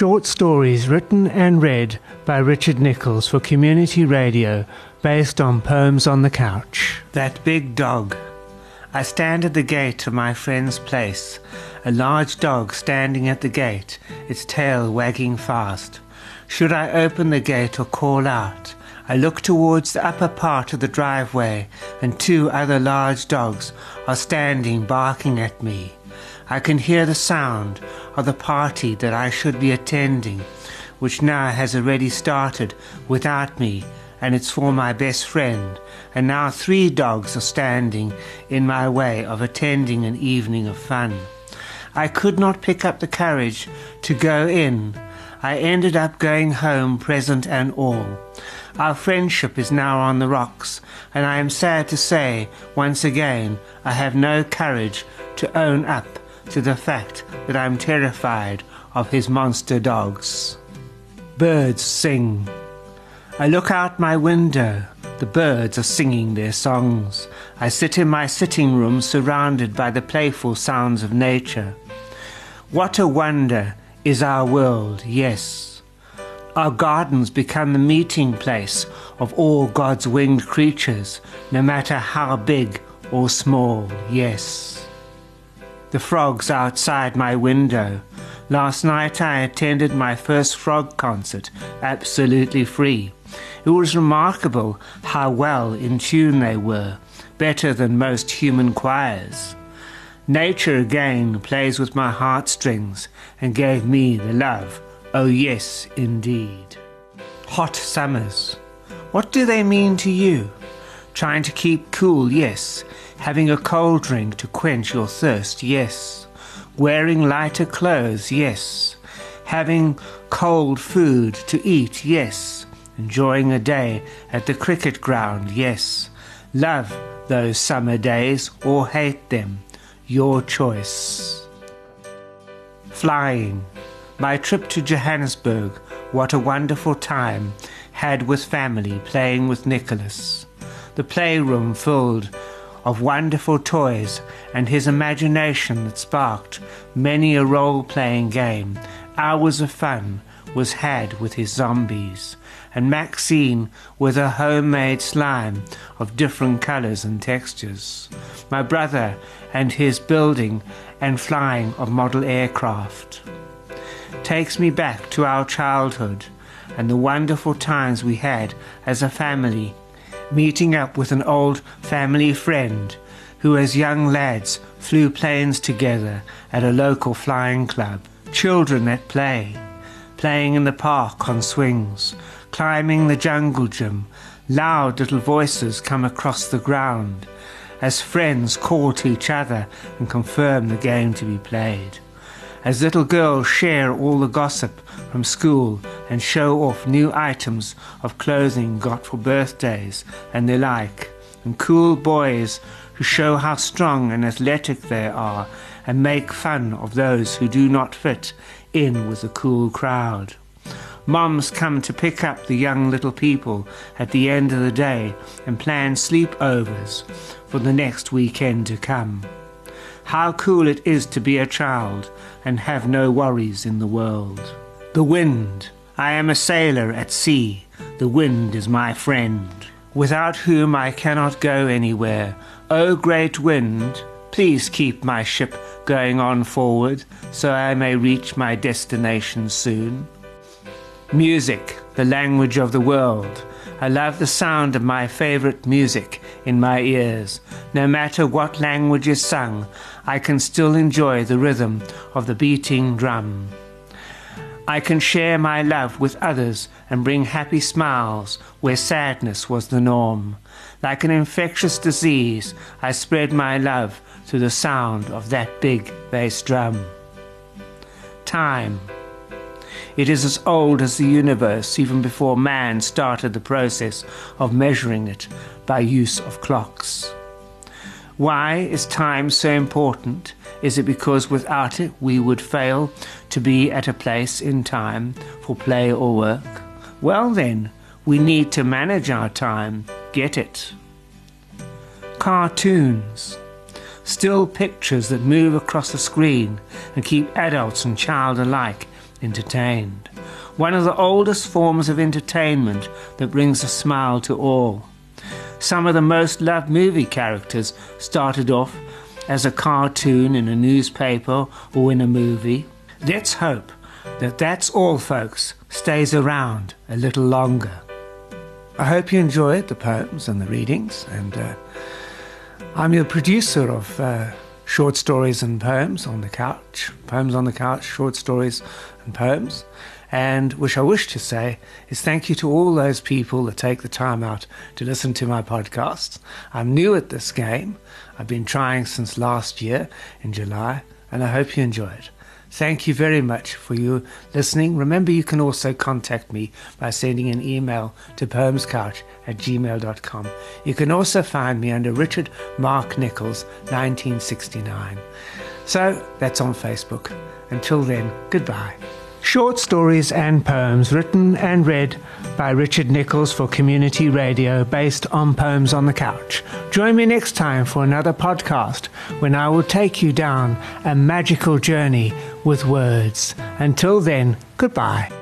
Short stories written and read by Richard Nichols for community radio based on Poems on the Couch. That big dog. I stand at the gate of my friend's place, a large dog standing at the gate, its tail wagging fast. Should I open the gate or call out? I look towards the upper part of the driveway, and two other large dogs are standing barking at me. I can hear the sound of the party that I should be attending, which now has already started without me, and it's for my best friend. And now three dogs are standing in my way of attending an evening of fun. I could not pick up the courage to go in. I ended up going home, present and all. Our friendship is now on the rocks, and I am sad to say, once again, I have no courage to own up to the fact that I'm terrified of his monster dogs. Birds sing. I look out my window. The birds are singing their songs. I sit in my sitting room surrounded by the playful sounds of nature. What a wonder is our world, yes. Our gardens become the meeting place of all God's winged creatures, no matter how big or small, yes the frogs outside my window. Last night I attended my first frog concert, absolutely free. It was remarkable how well in tune they were, better than most human choirs. Nature again plays with my heartstrings and gave me the love. Oh, yes, indeed. Hot summers. What do they mean to you? Trying to keep cool, yes. Having a cold drink to quench your thirst, yes. Wearing lighter clothes, yes. Having cold food to eat, yes. Enjoying a day at the cricket ground, yes. Love those summer days or hate them. Your choice. Flying. My trip to Johannesburg, what a wonderful time had with family playing with Nicholas. The playroom filled of wonderful toys and his imagination that sparked many a role playing game. Hours of fun was had with his zombies, and Maxine with her homemade slime of different colors and textures. My brother and his building and flying of model aircraft. Takes me back to our childhood and the wonderful times we had as a family meeting up with an old family friend who, as young lads, flew planes together at a local flying club. Children at play, playing in the park on swings, climbing the jungle gym. Loud little voices come across the ground as friends call to each other and confirm the game to be played as little girls share all the gossip from school and show off new items of clothing got for birthdays and the like, and cool boys who show how strong and athletic they are and make fun of those who do not fit in with the cool crowd. Moms come to pick up the young little people at the end of the day and plan sleepovers for the next weekend to come. How cool it is to be a child and have no worries in the world. The wind. I am a sailor at sea. The wind is my friend, without whom I cannot go anywhere. O great wind, please keep my ship going on forward so I may reach my destination soon. Music, the language of the world. I love the sound of my favorite music in my ears. No matter what language is sung, I can still enjoy the rhythm of the beating drum. I can share my love with others and bring happy smiles where sadness was the norm. Like an infectious disease, I spread my love through the sound of that big bass drum. Time. It is as old as the universe, even before man started the process of measuring it by use of clocks. Why is time so important? Is it because without it we would fail to be at a place in time for play or work? Well, then, we need to manage our time. Get it? Cartoons. Still pictures that move across the screen and keep adults and child alike entertained. One of the oldest forms of entertainment that brings a smile to all. Some of the most loved movie characters started off as a cartoon in a newspaper or in a movie. Let's hope that That's All Folks stays around a little longer. I hope you enjoyed the poems and the readings, and uh, I'm your producer of uh, short stories and poems on the couch, poems on the couch, short stories and poems. And which I wish to say is thank you to all those people that take the time out to listen to my podcasts. I'm new at this game. I've been trying since last year in July, and I hope you enjoy it. Thank you very much for you listening. Remember, you can also contact me by sending an email to poemscouch at gmail.com. You can also find me under Richard Mark Nichols, 1969. So that's on Facebook. Until then, goodbye. Short stories and poems written and read by Richard Nichols for community radio based on Poems on the Couch. Join me next time for another podcast when I will take you down a magical journey with words. Until then, goodbye.